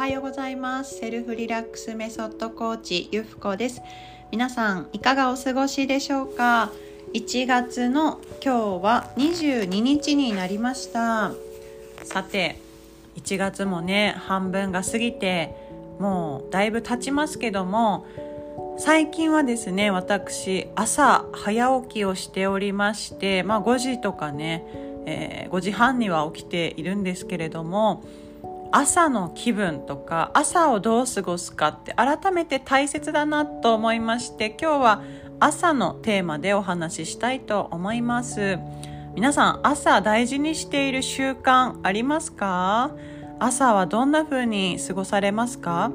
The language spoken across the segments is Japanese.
はようございます。セルフリラックスメソッドコーチゆふこです。皆さんいかがお過ごしでしょうか？1月の今日は22日になりました。さて1月もね半分が過ぎてもうだいぶ経ちますけども最近はですね私朝早起きをしておりましてまあ5時とかね、えー、5時半には起きているんですけれども朝の気分とか朝をどう過ごすかって改めて大切だなと思いまして今日は朝のテーマでお話ししたいと思います。皆さん朝大事にしている習慣ありますか？朝はどんな風に過ごされますか？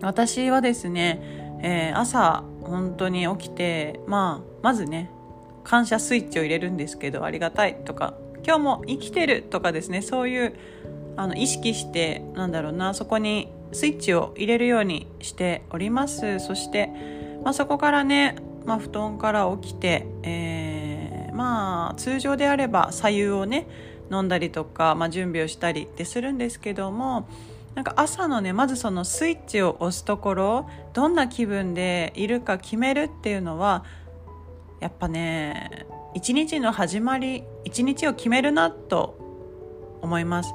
私はですね、えー、朝本当に起きてまあまずね感謝スイッチを入れるんですけどありがたいとか今日も生きてるとかですねそういうあの意識してなんだろうなそこにスイッチを入れるようにしておりますそして、まあ、そこからね、まあ、布団から起きて、えー、まあ通常であれば左右をね飲んだりとか、まあ、準備をしたりってするんですけどもなんか朝のねまずそのスイッチを押すところどんな気分でいるか決めるっていうのはやっぱね一日の始まり一日を決めるなと思います。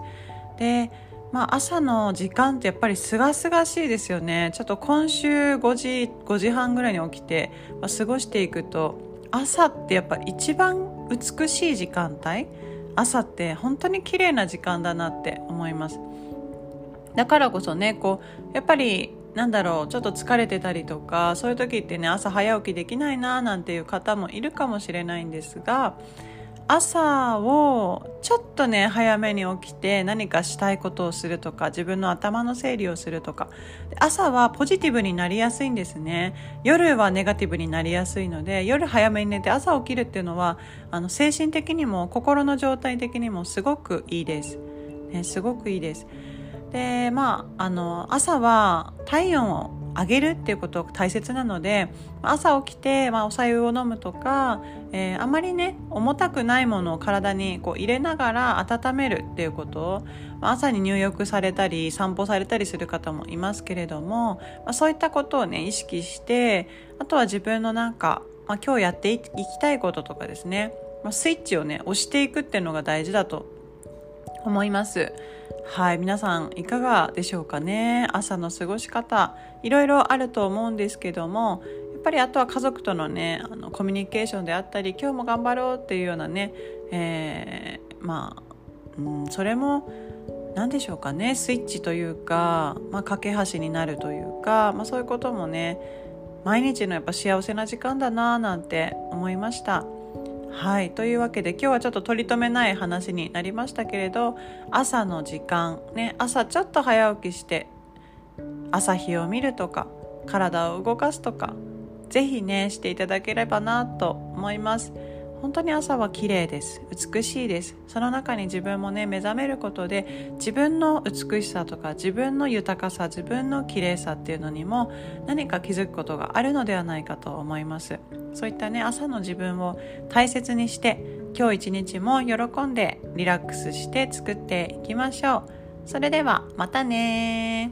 でまあ、朝の時間ってやっぱり清々しいですよね。ちょっと今週5時 ,5 時半ぐらいに起きて、まあ、過ごしていくと朝ってやっぱ一番美しい時間帯？朝って本当に綺麗な時間だなって思います。だからこそねこうやっぱりなんだろうちょっと疲れてたりとかそういう時ってね朝早起きできないななんていう方もいるかもしれないんですが朝をちょっとね早めに起きて何かしたいことをするとか自分の頭の整理をするとか。朝はポジティブになりやすいんですね。夜はネガティブになりやすいので夜早めに寝て朝起きるっていうのはあの精神的にも心の状態的にもすごくいいです、ね、すごくいいです。でまああの朝は体温を上げるっていうことが大切なので朝起きて、まあ、お白湯を飲むとか、えー、あまりね重たくないものを体にこう入れながら温めるっていうことを朝に入浴されたり散歩されたりする方もいますけれども、まあ、そういったことをね意識してあとは自分のなんか、まあ、今日やっていきたいこととかですね、まあ、スイッチをね押していくっていうのが大事だと思います。はい皆さんいかがでしょうかね？朝の過ごし方いろいろあると思うんですけどもやっぱりあとは家族とのねあのコミュニケーションであったり今日も頑張ろうっていうようなね、えー、まあ、うん、それも何でしょうかね？スイッチというか、まあ、架け橋になるというか、まあ、そういうこともね毎日のやっぱ幸せな時間だななんて思いました。はいというわけで今日はちょっと取り留めない話になりましたけれど朝の時間ね朝ちょっと早起きして朝日を見るとか体を動かすとか是非ねしていただければなと思います。本当に朝は綺麗です。美しいです。その中に自分もね目覚めることで自分の美しさとか自分の豊かさ自分の綺麗さっていうのにも何か気づくことがあるのではないかと思います。そういったね朝の自分を大切にして今日一日も喜んでリラックスして作っていきましょう。それではまたね